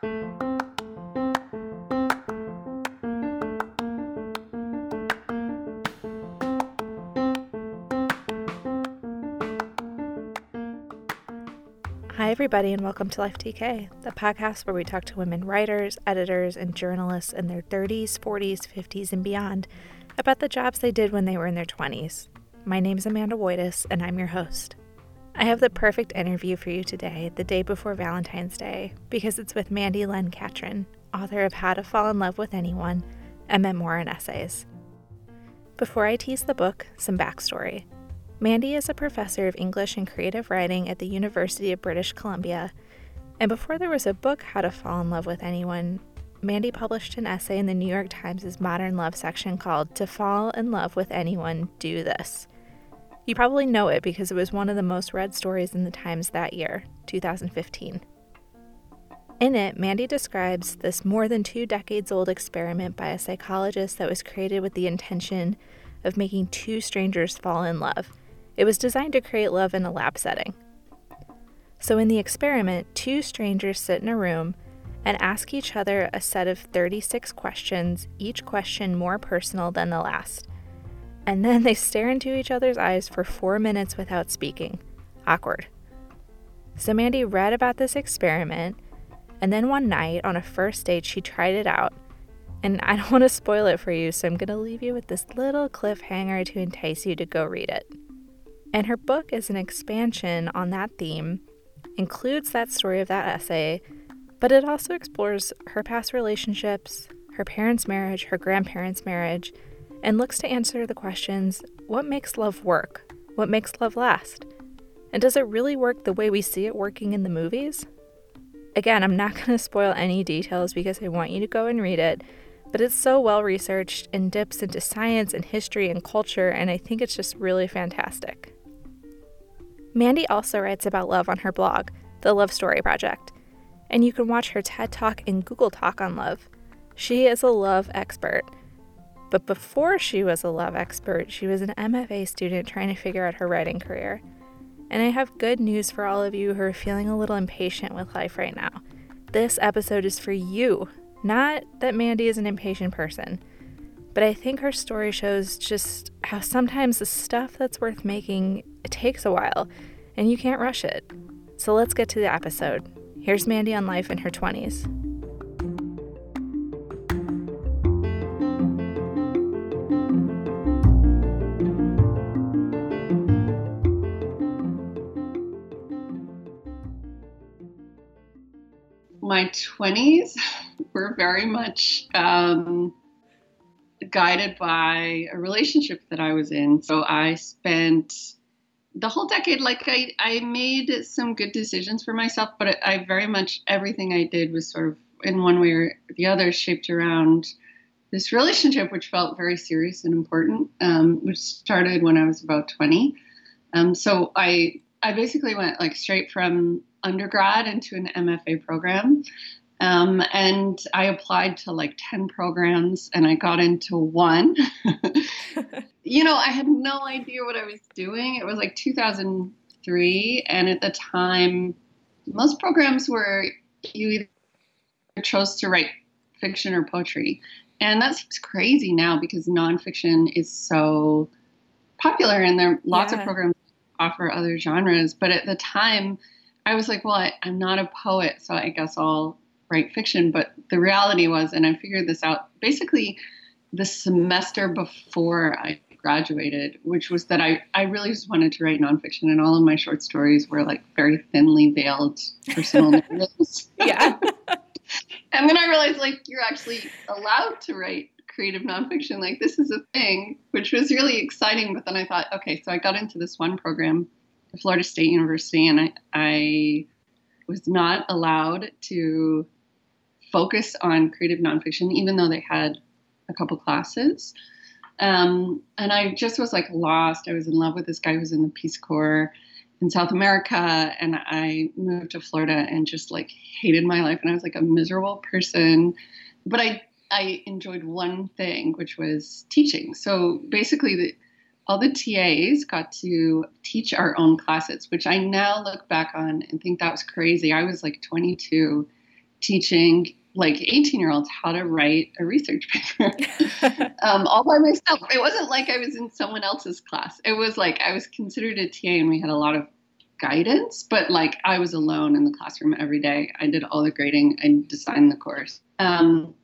Hi, everybody, and welcome to Life TK, the podcast where we talk to women writers, editors, and journalists in their 30s, 40s, 50s, and beyond about the jobs they did when they were in their 20s. My name is Amanda Woytus, and I'm your host. I have the perfect interview for you today, the day before Valentine's Day, because it's with Mandy Len Catron, author of How to Fall in Love with Anyone, a memoir and essays. Before I tease the book, some backstory. Mandy is a professor of English and creative writing at the University of British Columbia, and before there was a book, How to Fall in Love with Anyone, Mandy published an essay in the New York Times' Modern Love section called To Fall in Love with Anyone, Do This. You probably know it because it was one of the most read stories in the Times that year, 2015. In it, Mandy describes this more than two decades old experiment by a psychologist that was created with the intention of making two strangers fall in love it was designed to create love in a lab setting. So, in the experiment, two strangers sit in a room and ask each other a set of 36 questions, each question more personal than the last. And then they stare into each other's eyes for four minutes without speaking. Awkward. So, Mandy read about this experiment, and then one night on a first date, she tried it out. And I don't want to spoil it for you, so I'm going to leave you with this little cliffhanger to entice you to go read it. And her book is an expansion on that theme, includes that story of that essay, but it also explores her past relationships, her parents' marriage, her grandparents' marriage, and looks to answer the questions what makes love work? What makes love last? And does it really work the way we see it working in the movies? Again, I'm not going to spoil any details because I want you to go and read it, but it's so well researched and dips into science and history and culture, and I think it's just really fantastic. Mandy also writes about love on her blog, The Love Story Project, and you can watch her TED Talk and Google Talk on love. She is a love expert. But before she was a love expert, she was an MFA student trying to figure out her writing career. And I have good news for all of you who are feeling a little impatient with life right now. This episode is for you. Not that Mandy is an impatient person, but I think her story shows just how sometimes the stuff that's worth making it takes a while and you can't rush it. So let's get to the episode. Here's Mandy on life in her 20s. My 20s were very much um, guided by a relationship that I was in. So I spent the whole decade, like I, I made some good decisions for myself, but I, very much everything I did was sort of in one way or the other shaped around this relationship, which felt very serious and important, um, which started when I was about 20. Um, so I I basically went like straight from undergrad into an MFA program. Um, and I applied to like 10 programs and I got into one. you know, I had no idea what I was doing. It was like 2003. And at the time, most programs were you either chose to write fiction or poetry. And that seems crazy now because nonfiction is so popular and there are lots yeah. of programs offer other genres. But at the time, I was like, well, I, I'm not a poet, so I guess I'll write fiction. But the reality was, and I figured this out basically the semester before I graduated, which was that I, I really just wanted to write nonfiction, and all of my short stories were like very thinly veiled personal narratives. yeah. and then I realized like you're actually allowed to write creative nonfiction. Like this is a thing, which was really exciting. But then I thought, okay, so I got into this one program Florida State University, and I, I was not allowed to focus on creative nonfiction, even though they had a couple classes. Um, and I just was like lost. I was in love with this guy who was in the Peace Corps in South America, and I moved to Florida and just like hated my life, and I was like a miserable person. But I I enjoyed one thing, which was teaching. So basically, the, all the TAs got to teach our own classes, which I now look back on and think that was crazy. I was like 22 teaching like 18 year olds how to write a research paper um, all by myself. It wasn't like I was in someone else's class. It was like I was considered a TA and we had a lot of guidance, but like I was alone in the classroom every day. I did all the grading, I designed the course. Um,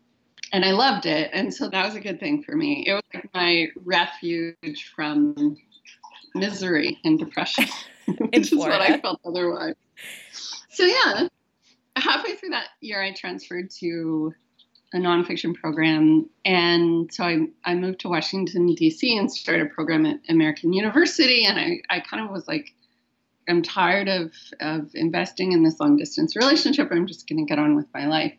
and I loved it. And so that was a good thing for me. It was like my refuge from misery and depression, which is what I felt otherwise. So yeah, halfway through that year, I transferred to a nonfiction program, and so I, I moved to Washington D.C. and started a program at American University, and I, I kind of was like, I'm tired of of investing in this long distance relationship. I'm just going to get on with my life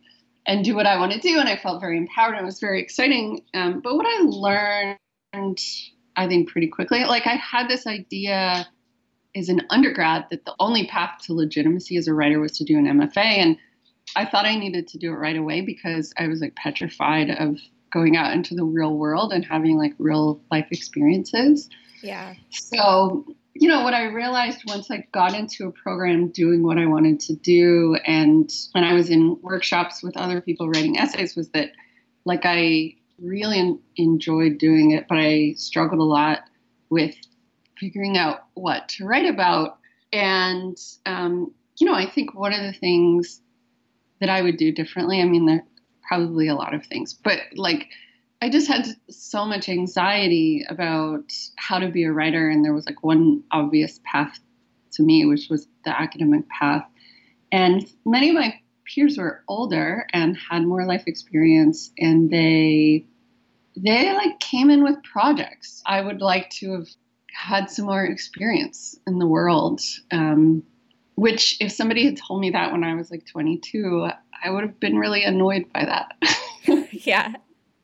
and do what I want to do, and I felt very empowered. And it was very exciting. Um, but what I learned, I think, pretty quickly, like I had this idea as an undergrad that the only path to legitimacy as a writer was to do an MFA. And I thought I needed to do it right away because I was like petrified of going out into the real world and having like real life experiences. Yeah. So, you know, what I realized once I got into a program doing what I wanted to do and when I was in workshops with other people writing essays was that like I really enjoyed doing it, but I struggled a lot with figuring out what to write about. And, um, you know, I think one of the things that I would do differently, I mean, there probably a lot of things, but like, I just had so much anxiety about how to be a writer. And there was like one obvious path to me, which was the academic path. And many of my peers were older and had more life experience and they they like came in with projects. I would like to have had some more experience in the world. Um, which, if somebody had told me that when I was like 22, I would have been really annoyed by that. yeah.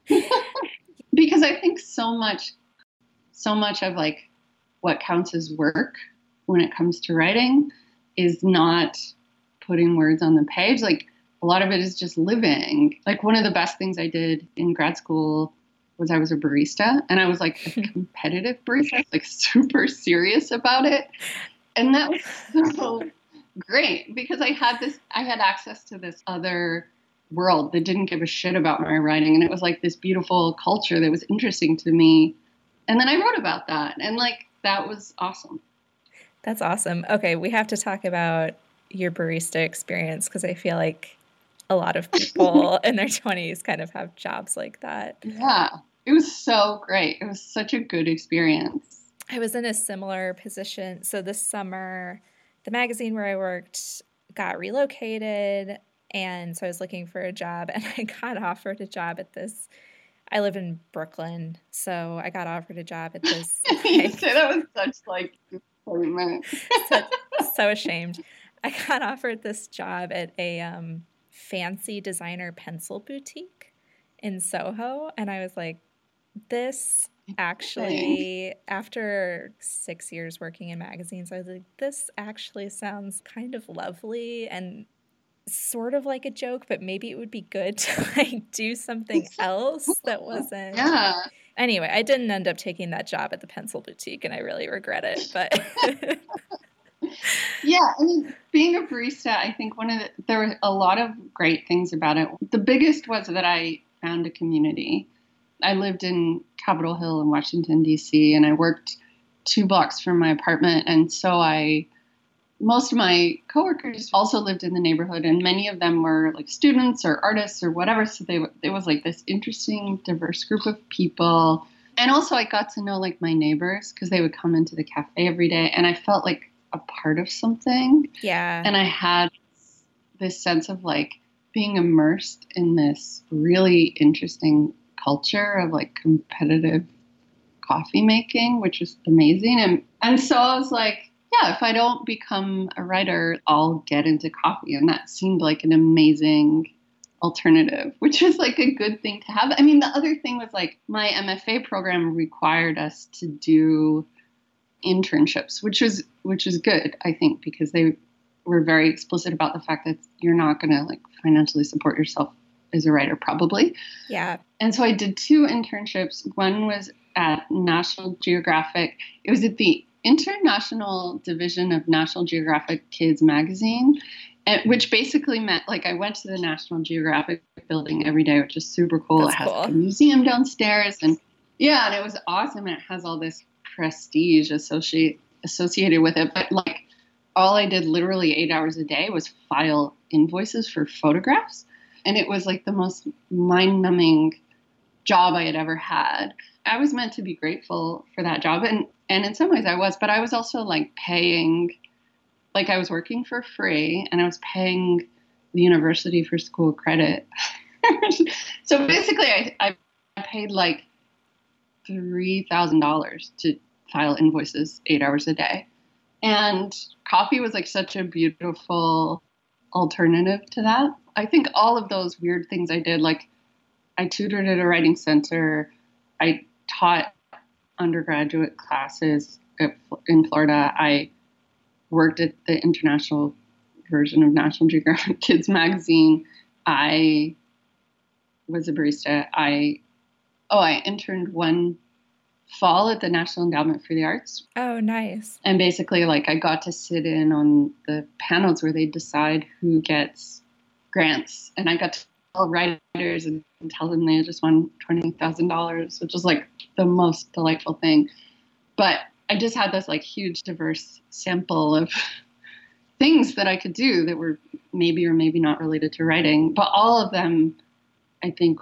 because I think so much, so much of like what counts as work when it comes to writing is not putting words on the page. Like a lot of it is just living. Like one of the best things I did in grad school was I was a barista and I was like a competitive barista, like super serious about it. And that was so great because I had this, I had access to this other world that didn't give a shit about my writing. And it was like this beautiful culture that was interesting to me. And then I wrote about that and like that was awesome. That's awesome. Okay, we have to talk about your barista experience because I feel like a lot of people in their 20s kind of have jobs like that. Yeah. It was so great. It was such a good experience. I was in a similar position. So this summer, the magazine where I worked got relocated. And so I was looking for a job and I got offered a job at this. I live in Brooklyn. So I got offered a job at this. say that was such like so, so ashamed. I got offered this job at a um, fancy designer pencil boutique in Soho. And I was like, this actually, after six years working in magazines, I was like, this actually sounds kind of lovely and sort of like a joke, but maybe it would be good to like do something else that wasn't. Yeah. Anyway, I didn't end up taking that job at the pencil boutique and I really regret it, but. yeah, I mean, being a barista, I think one of the, there were a lot of great things about it. The biggest was that I found a community I lived in Capitol Hill in Washington, D.C., and I worked two blocks from my apartment. And so I, most of my coworkers also lived in the neighborhood, and many of them were like students or artists or whatever. So they, it was like this interesting, diverse group of people. And also, I got to know like my neighbors because they would come into the cafe every day, and I felt like a part of something. Yeah. And I had this sense of like being immersed in this really interesting culture of like competitive coffee making, which was amazing. And and so I was like, yeah, if I don't become a writer, I'll get into coffee. And that seemed like an amazing alternative, which was like a good thing to have. I mean, the other thing was like my MFA program required us to do internships, which was which was good, I think, because they were very explicit about the fact that you're not going to like financially support yourself as a writer, probably. Yeah. And so I did two internships. One was at National Geographic. It was at the International Division of National Geographic Kids magazine. Eh, which basically meant like I went to the National Geographic building every day, which is super cool. That's it has cool. like, a museum downstairs, and yeah, and it was awesome. And it has all this prestige associate associated with it. But like, all I did literally eight hours a day was file invoices for photographs, and it was like the most mind-numbing job I had ever had. I was meant to be grateful for that job, and and in some ways I was, but I was also like paying like I was working for free and I was paying the university for school credit. so basically, I, I paid like $3,000 to file invoices eight hours a day. And coffee was like such a beautiful alternative to that. I think all of those weird things I did, like I tutored at a writing center, I taught undergraduate classes in Florida, I worked at the international version of National Geographic Kids magazine. I was a barista. I oh, I interned one fall at the National Endowment for the Arts. Oh, nice. And basically like I got to sit in on the panels where they decide who gets grants and I got writers and tell them they just won $20,000, which was like the most delightful thing. But I just had this like huge diverse sample of things that I could do that were maybe or maybe not related to writing, but all of them I think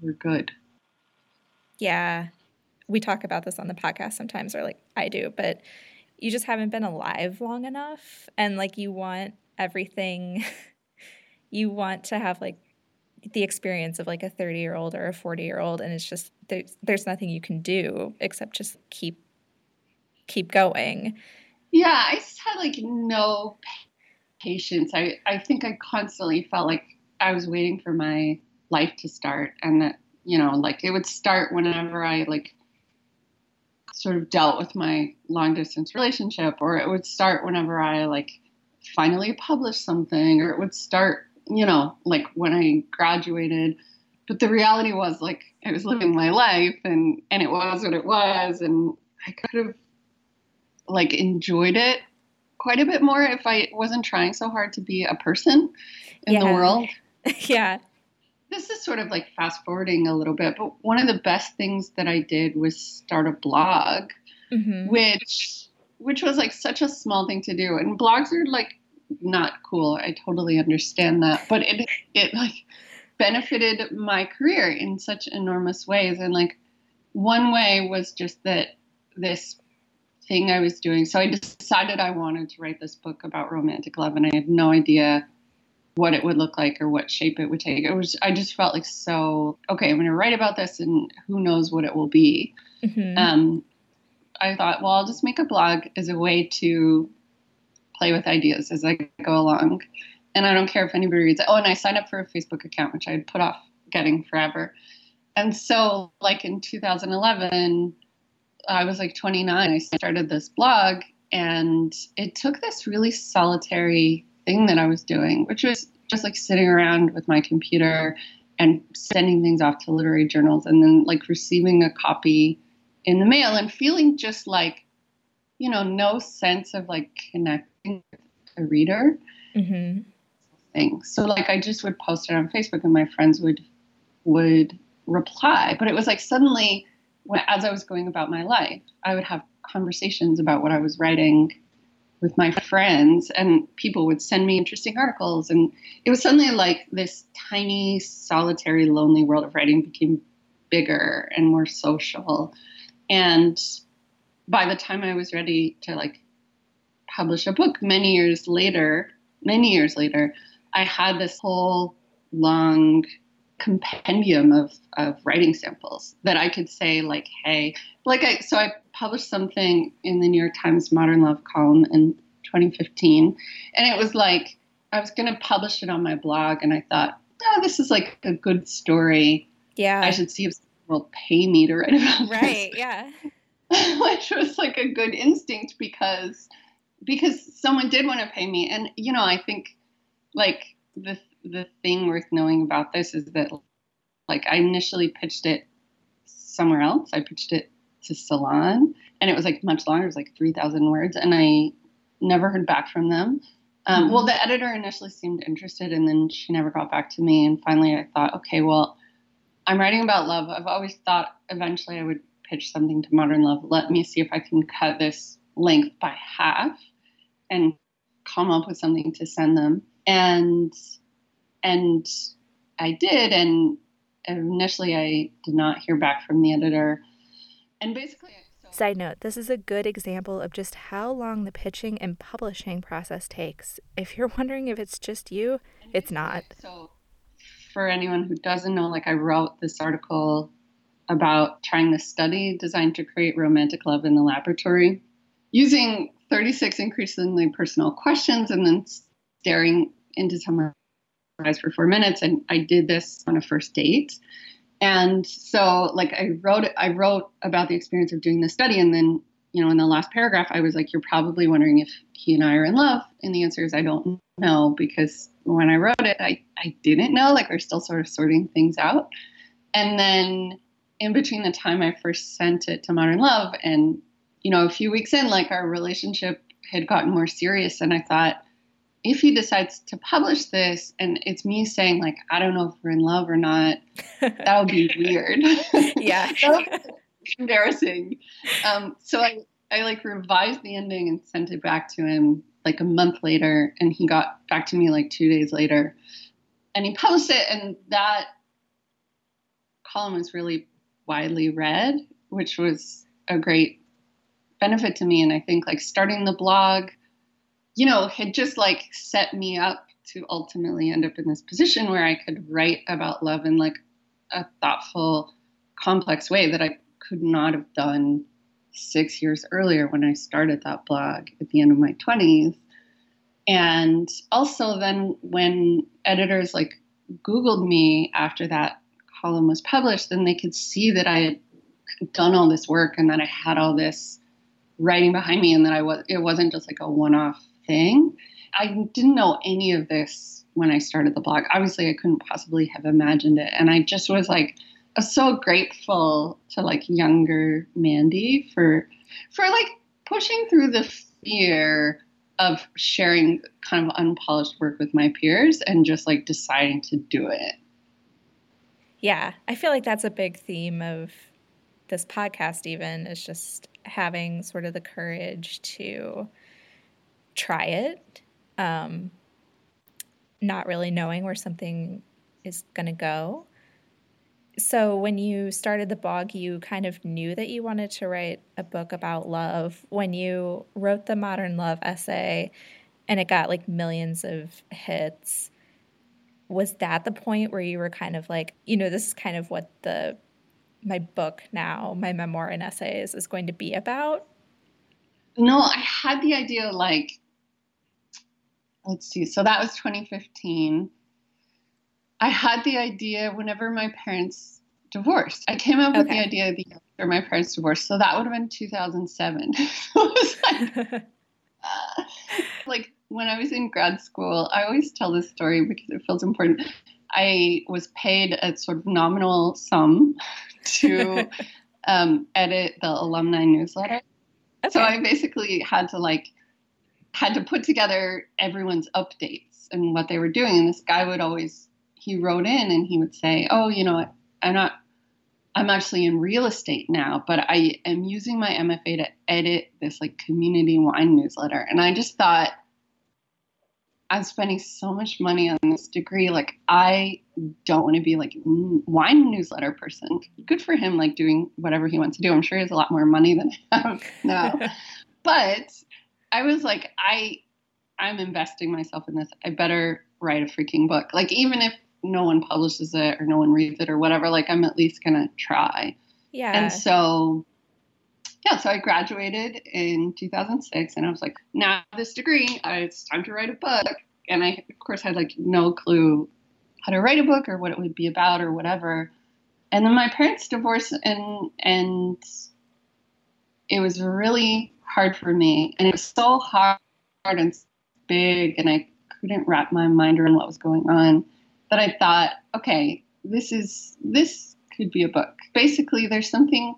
were good. Yeah. We talk about this on the podcast sometimes, or like I do, but you just haven't been alive long enough. And like you want everything, you want to have like the experience of like a 30 year old or a 40 year old. And it's just, there's, there's nothing you can do except just keep, keep going. Yeah. I just had like no patience. I, I think I constantly felt like I was waiting for my life to start and that you know like it would start whenever i like sort of dealt with my long distance relationship or it would start whenever i like finally published something or it would start you know like when i graduated but the reality was like i was living my life and and it was what it was and i could have like enjoyed it quite a bit more if i wasn't trying so hard to be a person in Yeah. the world yeah. this is sort of like fast forwarding a little bit, but one of the best things that I did was start a blog, hmm which which was like such a small thing to do. And blogs are like not cool. I totally understand that, but it it like benefited my career in such enormous ways. And like one way was just that this thing I was doing. So I decided I wanted to write this book about romantic love, and I had no idea what it would look like or what shape it would take. It was I just felt like so okay. I'm going to write about this, and who knows what it will be. hmm Um, I thought, well, I'll just make a blog as a way to play with ideas as I go along, and I don't care if anybody reads it. Oh, and I signed up for a Facebook account, which I had put off getting forever. And so, like in 2011, I was like 29. I started this blog, and it took this really solitary thing that I was doing, which was just like sitting around with my computer and sending things off to literary journals and then like receiving a copy in the mail and feeling just like, you know, no sense of like connecting with a reader hmm thing. So like I just would post it on Facebook and my friends would would reply. But it was like suddenly when as I was going about my life, I would have conversations about what I was writing with my friends and people would send me interesting articles and it was suddenly like this tiny solitary lonely world of writing became bigger and more social and by the time i was ready to like publish a book many years later many years later i had this whole long compendium of, of writing samples that i could say like hey like i so i published something in the new york times modern love column in 2015 and it was like i was going to publish it on my blog and i thought oh this is like a good story Yeah. i should see if someone will pay me to write about this right. Yeah. which was like a good instinct because because someone did want to pay me and you know i think like the the thing worth knowing about this is that like i initially pitched it somewhere else i pitched it to salon and it was like much longer it was like 3000 words and i never heard back from them Um, mm-hmm. Well, the editor initially seemed interested, and then she never got back to me. And finally, I thought, okay, well, I'm writing about love. I've always thought eventually I would pitch something to Modern Love. Let me see if I can cut this length by half and come up with something to send them. And and I did, and initially I did not hear back from the editor. And basically, side note: this is a good example of just how long the pitching and publishing process takes. If you're wondering if it's just you, it's not. So, for anyone who doesn't know, like I wrote this article about trying this study designed to create romantic love in the laboratory using 36 increasingly personal questions and then staring into someone's eyes for four minutes. And I did this on a first date. And so like I wrote I wrote about the experience of doing the study and then, you know, in the last paragraph I was like, You're probably wondering if he and I are in love. And the answer is I don't know because when I wrote it, I, I didn't know. Like we're still sort of sorting things out. And then in between the time I first sent it to Modern Love and, you know, a few weeks in, like our relationship had gotten more serious. And I thought, if he decides to publish this and it's me saying, like, I don't know if we're in love or not, that would be weird. Yeah. embarrassing. Um, so I, I like revised the ending and sent it back to him like a month later. And he got back to me like two days later. And he published it. And that column was really widely read, which was a great benefit to me. And I think like starting the blog, you know, had just like set me up to ultimately end up in this position where I could write about love in like a thoughtful, complex way that I could not have done six years earlier when I started that blog at the end of my 20s. And also, then when editors like Googled me after that column was published, then they could see that I had done all this work and that I had all this writing behind me and that I was it wasn't just like a one-off thing. I didn't know any of this when I started the blog. Obviously, I couldn't possibly have imagined it. And I just was like was so grateful to like younger Mandy for for like pushing through the fear of sharing kind of unpolished work with my peers and just like deciding to do it. Yeah, I feel like that's a big theme of this podcast, even is just having sort of the courage to try it, um, not really knowing where something is going to go. So, when you started the blog, you kind of knew that you wanted to write a book about love. When you wrote the Modern Love essay and it got like millions of hits, was that the point where you were kind of like, you know, this is kind of what the my book now, my memoir and essays is going to be about? No, I had the idea like let's see. So that was 2015. I had the idea whenever my parents divorced. I came up okay. with the idea the after my parents divorced. So that would have been 2007. like, uh, like when I was in grad school, I always tell this story because it feels important. I was paid a sort of nominal sum to um, edit the alumni newsletter. Okay. So I basically had to like had to put together everyone's updates and what they were doing. And this guy would always he wrote in and he would say, "Oh, you know, I'm not I'm actually in real estate now, but I am using my MFA to edit this like community wine newsletter." And I just thought I'm spending so much money on this degree. Like, I don't want to be like wine newsletter person. Good for him, like doing whatever he wants to do. I'm sure he has a lot more money than I have now. but I was like, I, I'm investing myself in this. I better write a freaking book. Like, even if no one publishes it or no one reads it or whatever, like, I'm at least gonna try. Yeah. And so yeah, so I graduated in 2006, and I was like, now this degree, uh, it's time to write a book. And I, of course, had like no clue how to write a book or what it would be about or whatever. And then my parents divorced, and and it was really hard for me, and it was so hard and big, and I couldn't wrap my mind around what was going on. That I thought, okay, this is this could be a book. Basically, there's something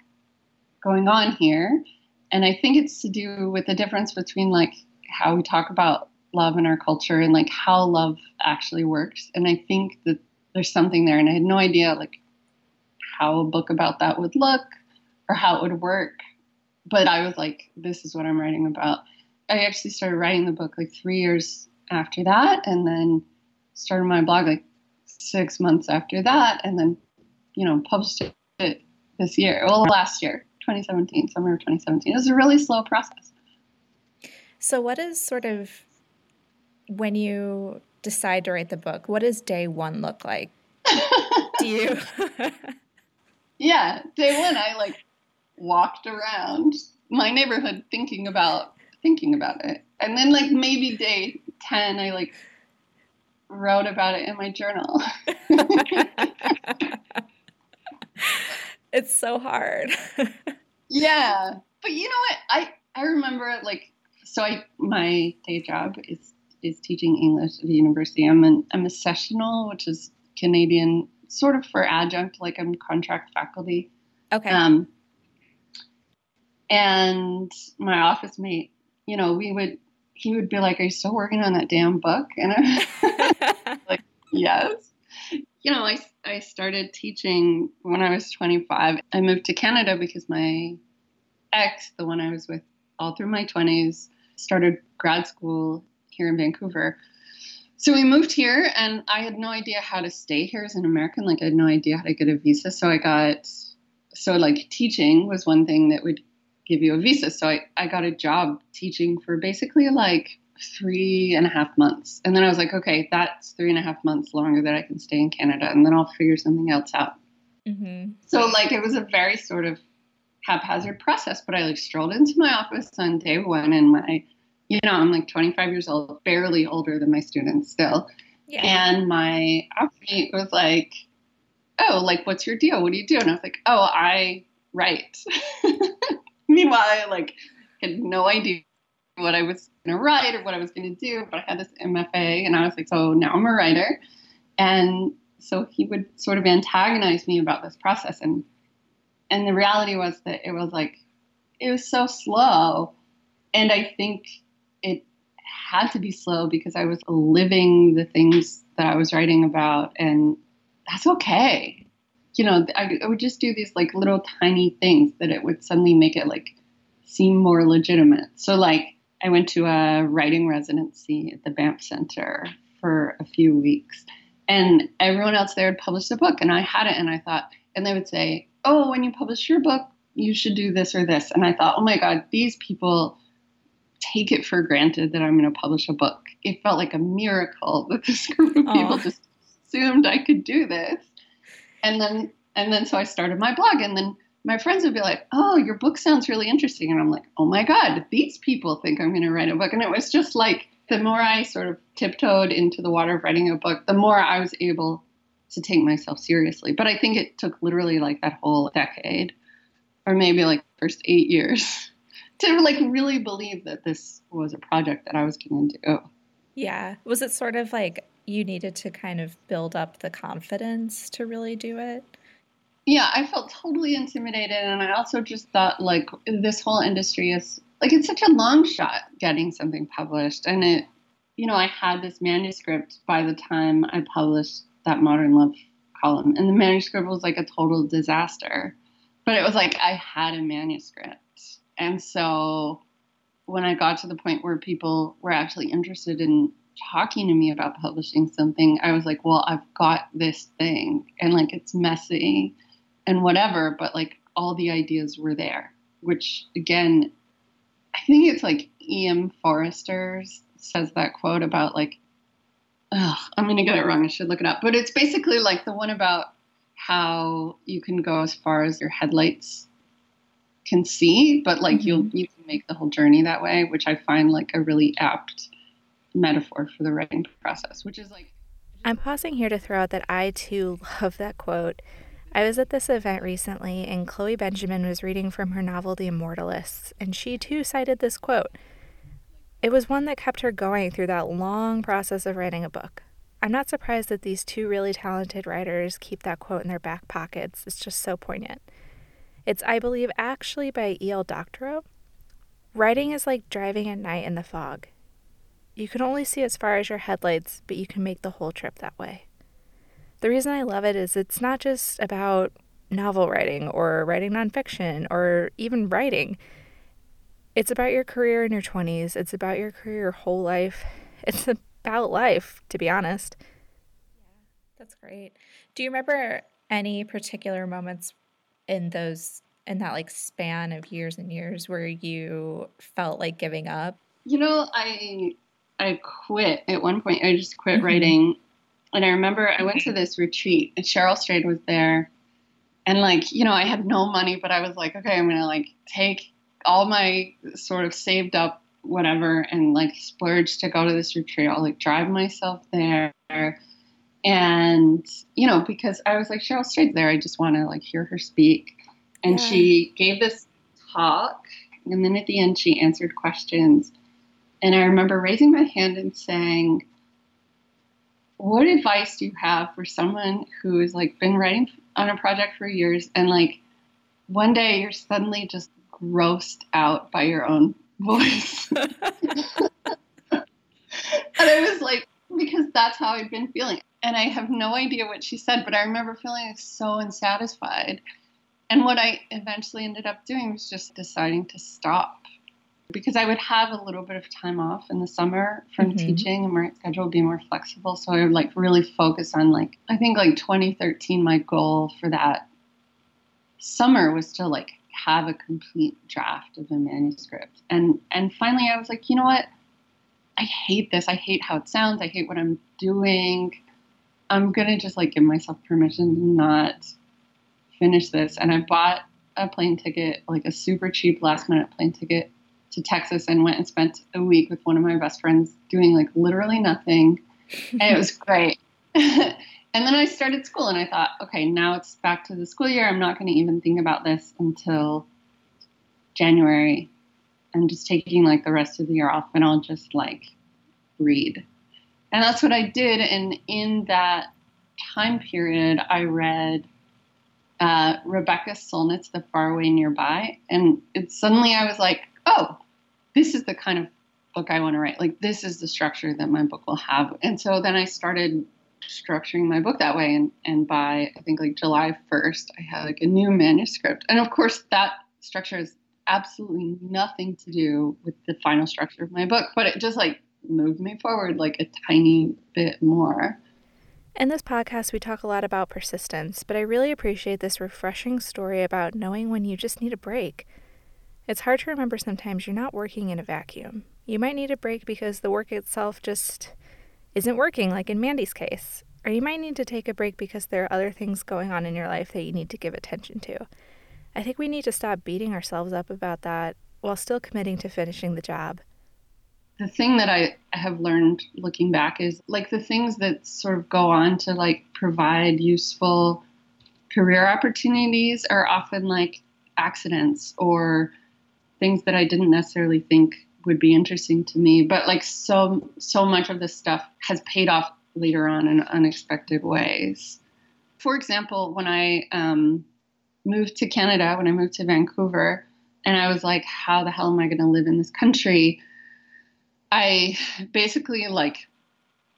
going on here. And I think it's to do with the difference between like how we talk about love in our culture and like how love actually works. And I think that there's something there. And I had no idea like how a book about that would look or how it would work. But I was like, this is what I'm writing about. I actually started writing the book like three years after that, and then started my blog like six months after that, and then, you know, published it this year, well, last year, 2017, summer of 2017. It was a really slow process. So, what is sort of when you decide to write the book, what does day one look like? Do you? yeah, day one, I like walked around my neighborhood thinking about thinking about it, and then like maybe day ten, I like wrote about it in my journal. it's so hard. yeah, but you know what? I I remember like so I my day job is is teaching English at a university. I'm an I'm a sessional, which is Canadian, sort of for adjunct, like I'm contract faculty. Okay. Um, and my office mate, you know, we would he would be like, "Are you still working on that damn book?" And I'm like, "Yes." You know, I I started teaching when I was 25. I moved to Canada because my ex, the one I was with all through my 20s, started grad school here in Vancouver. So we moved here, and I had no idea how to stay here as an American. Like, I had no idea how to get a visa. So I got, so like teaching was one thing that would give you a visa. So I, I got a job teaching for basically like three and a half months. And then I was like, okay, that's three and a half months longer that I can stay in Canada, and then I'll figure something else out. Mm-hmm. So, like, it was a very sort of haphazard process, but I like strolled into my office on day one, and my you know, I'm like 25 years old, barely older than my students still. Yeah. And my operator was like, Oh, like, what's your deal? What do you do? And I was like, Oh, I write. Meanwhile, I like had no idea what I was going to write or what I was going to do, but I had this MFA and I was like, So now I'm a writer. And so he would sort of antagonize me about this process. And, and the reality was that it was like, it was so slow. And I think it had to be slow because I was living the things that I was writing about, and that's okay. You know, I, I would just do these like little tiny things that it would suddenly make it like seem more legitimate. So, like, I went to a writing residency at the Banff Center for a few weeks, and everyone else there had published a book, and I hadn't. And I thought, and they would say, "Oh, when you publish your book, you should do this or this." And I thought, "Oh my God, these people take it for granted that I'm going to publish a book. It felt like a miracle that this group of people Aww. just assumed I could do this. And then and then so I started my blog and then my friends would be like, "Oh, your book sounds really interesting." And I'm like, "Oh my god, these people think I'm going to write a book." And it was just like the more I sort of tiptoed into the water of writing a book, the more I was able to take myself seriously. But I think it took literally like that whole decade or maybe like first 8 years to like really believe that this was a project that I was going to do. Yeah. Was it sort of like you needed to kind of build up the confidence to really do it? Yeah, I felt totally intimidated. And I also just thought, like, this whole industry is like, it's such a long shot getting something published. And it, you know, I had this manuscript by the time I published that Modern Love column. And the manuscript was like a total disaster. But it was like I had a manuscript. And so when I got to the point where people were actually interested in talking to me about publishing something, I was like, well, I've got this thing and like it's messy and whatever, but like all the ideas were there, which again, I think it's like E.M. Forster says that quote about like, ugh, I'm going to get it wrong. I should look it up. But it's basically like the one about how you can go as far as your headlights can see, but like mm-hmm. you'll you can make the whole journey that way, which I find like a really apt metaphor for the writing process, which is like I'm pausing here to throw out that I too love that quote. I was at this event recently and Chloe Benjamin was reading from her novel The Immortalists, and she too cited this quote. It was one that kept her going through that long process of writing a book. I'm not surprised that these two really talented writers keep that quote in their back pockets. It's just so poignant. It's, I believe, actually by E.L. Doctorow. Writing is like driving at night in the fog. You can only see as far as your headlights, but you can make the whole trip that way. The reason I love it is it's not just about novel writing or writing nonfiction or even writing. It's about your career in your 20s. It's about your career your whole life. It's about life, to be honest. Yeah, that's great. Do you remember any particular moments in those in that like span of years and years where you felt like giving up? You know, I I quit at one point. I just quit mm-hmm. writing. And I remember I went to this retreat and Cheryl Strayed was there. And like, you know, I had no money, but I was like, okay, I'm gonna like take all my sort of saved up whatever and like splurge to go to this retreat. I'll like drive myself there. And, you know, because I was like, Cheryl Strayed's there. I just want to like hear her speak. And yeah. she gave this talk. And then at the end, she answered questions. And I remember raising my hand and saying, What advice do you have for someone who's like been writing on a project for years and like one day you're suddenly just grossed out by your own voice? and I was like, because that's how I'd been feeling. And I have no idea what she said, but I remember feeling so unsatisfied. And what I eventually ended up doing was just deciding to stop because I would have a little bit of time off in the summer from mm-hmm. teaching and my schedule would be more flexible. So I would like really focus on like I think like 2013 my goal for that summer was to like have a complete draft of a manuscript. And and finally I was like, you know what? I hate this. I hate how it sounds. I hate what I'm doing. I'm gonna just like give myself permission to not finish this. And I bought a plane ticket, like a super cheap last minute plane ticket to Texas and went and spent a week with one of my best friends doing like literally nothing. And it was great. and then I started school and I thought, okay, now it's back to the school year. I'm not going to even think about this until January. I'm just taking like the rest of the year off and I'll just like read. And that's what I did. And in that time period, I read uh, Rebecca Solnit's The Faraway Nearby. And it, suddenly I was like, oh, this is the kind of book I want to write. Like, this is the structure that my book will have. And so then I started structuring my book that way. And, and by, I think, like July 1st, I had like a new manuscript. And of course, that structure has absolutely nothing to do with the final structure of my book, but it just like moved me forward like a tiny bit more. In this podcast, we talk a lot about persistence, but I really appreciate this refreshing story about knowing when you just need a break. It's hard to remember sometimes you're not working in a vacuum. You might need a break because the work itself just isn't working, like in Mandy's case. Or you might need to take a break because there are other things going on in your life that you need to give attention to. I think we need to stop beating ourselves up about that while still committing to finishing the job. The thing that I have learned looking back is like the things that sort of go on to like provide useful career opportunities are often like accidents or things that I didn't necessarily think would be interesting to me. But like so so much of this stuff has paid off later on in unexpected ways. For example, when I um, moved to Canada, when I moved to Vancouver, and I was like, how the hell am I going to live in this country? I basically like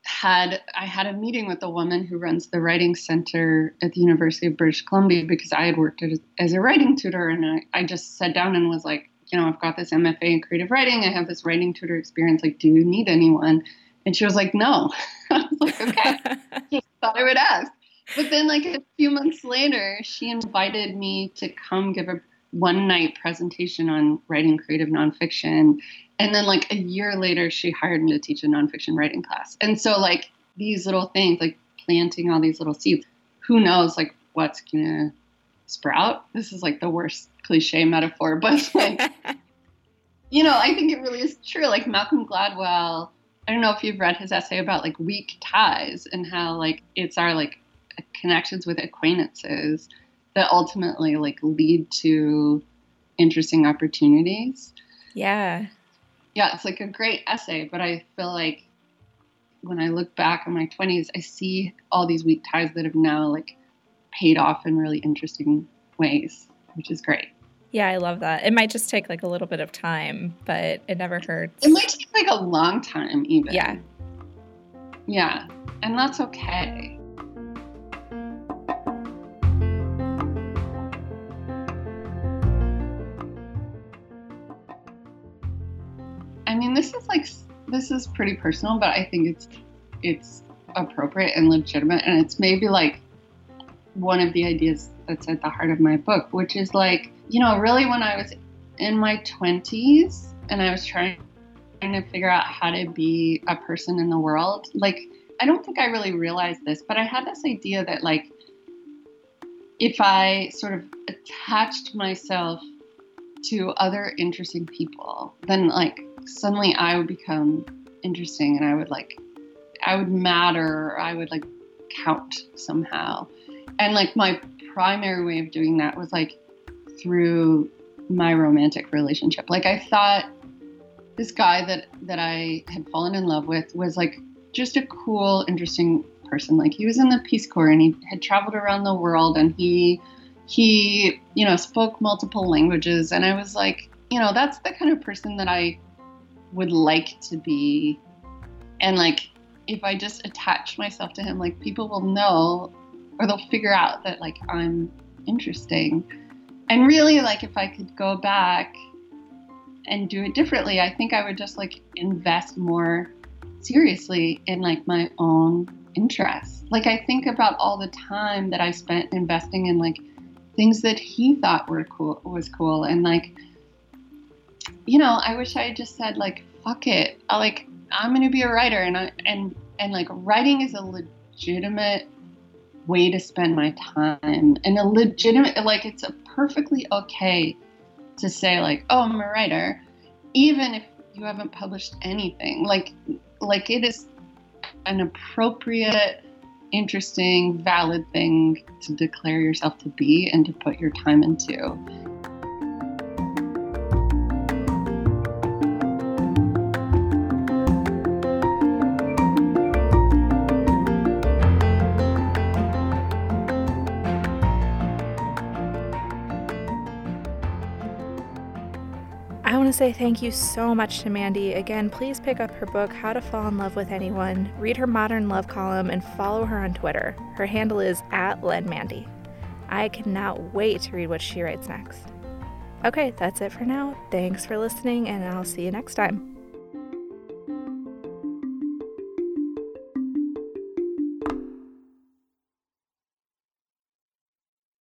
had I had a meeting with a woman who runs the writing center at the University of British Columbia because I had worked as, as a writing tutor and I, I just sat down and was like, you know, I've got this MFA in creative writing. I have this writing tutor experience. Like, do you need anyone? And she was like, no. I was like, okay. Just thought I would ask. But then, like a few months later, she invited me to come give a one night presentation on writing creative nonfiction. And then, like a year later, she hired me to teach a nonfiction writing class. And so, like, these little things, like planting all these little seeds, who knows, like, what's to sprout? This is like the worst cliche metaphor, but like, you know, I think it really is true. Like Malcolm Gladwell, I don't know if you've read his essay about like weak ties and how like it's our like connections with acquaintances that ultimately like lead to interesting opportunities. Yeah. Yeah, it's like a great essay, but I feel like when I look back on my 20s, I see all these weak ties that have now like paid off in really interesting ways, which is great. Yeah, I love that. It might just take like a little bit of time, but it never hurts. It might take like a long time, even. Yeah. Yeah. And that's okay. Like this is pretty personal, but I think it's it's appropriate and legitimate, and it's maybe like one of the ideas that's at the heart of my book, which is like you know, really when I was in my twenties and I was trying to figure out how to be a person in the world, like I don't think I really realized this, but I had this idea that like if I sort of attached myself to other interesting people, then like suddenly I would become interesting and I would like, I would matter, I would like count somehow. And like my primary way of doing that was like through my romantic relationship. Like I thought this guy that that I had fallen in love with was like just a cool, interesting person. Like he was in the Peace Corps and he had traveled around the world and he he, you know, spoke multiple languages and I was like, you know, that's the kind of person that I would like to be. And like, if I just attach myself to him, like people will know or they'll figure out that like I'm interesting. And really, like, if I could go back and do it differently, I think I would just like invest more seriously in like my own interests. Like, I think about all the time that I spent investing in like things that he thought were cool, was cool. And like, you know, I wish I had just said like, fuck it. I like I'm gonna be a writer, and I and and like writing is a legitimate way to spend my time, and a legitimate like it's a perfectly okay to say like, oh, I'm a writer, even if you haven't published anything. Like like it is an appropriate interesting, valid thing to declare yourself to be and to put your time into. To say thank you so much to Mandy. Again, please pick up her book, How to Fall in Love with Anyone, read her modern love column, and follow her on Twitter. Her handle is at LenMandy. I cannot wait to read what she writes next. Okay, that's it for now. Thanks for listening, and I'll see you next time.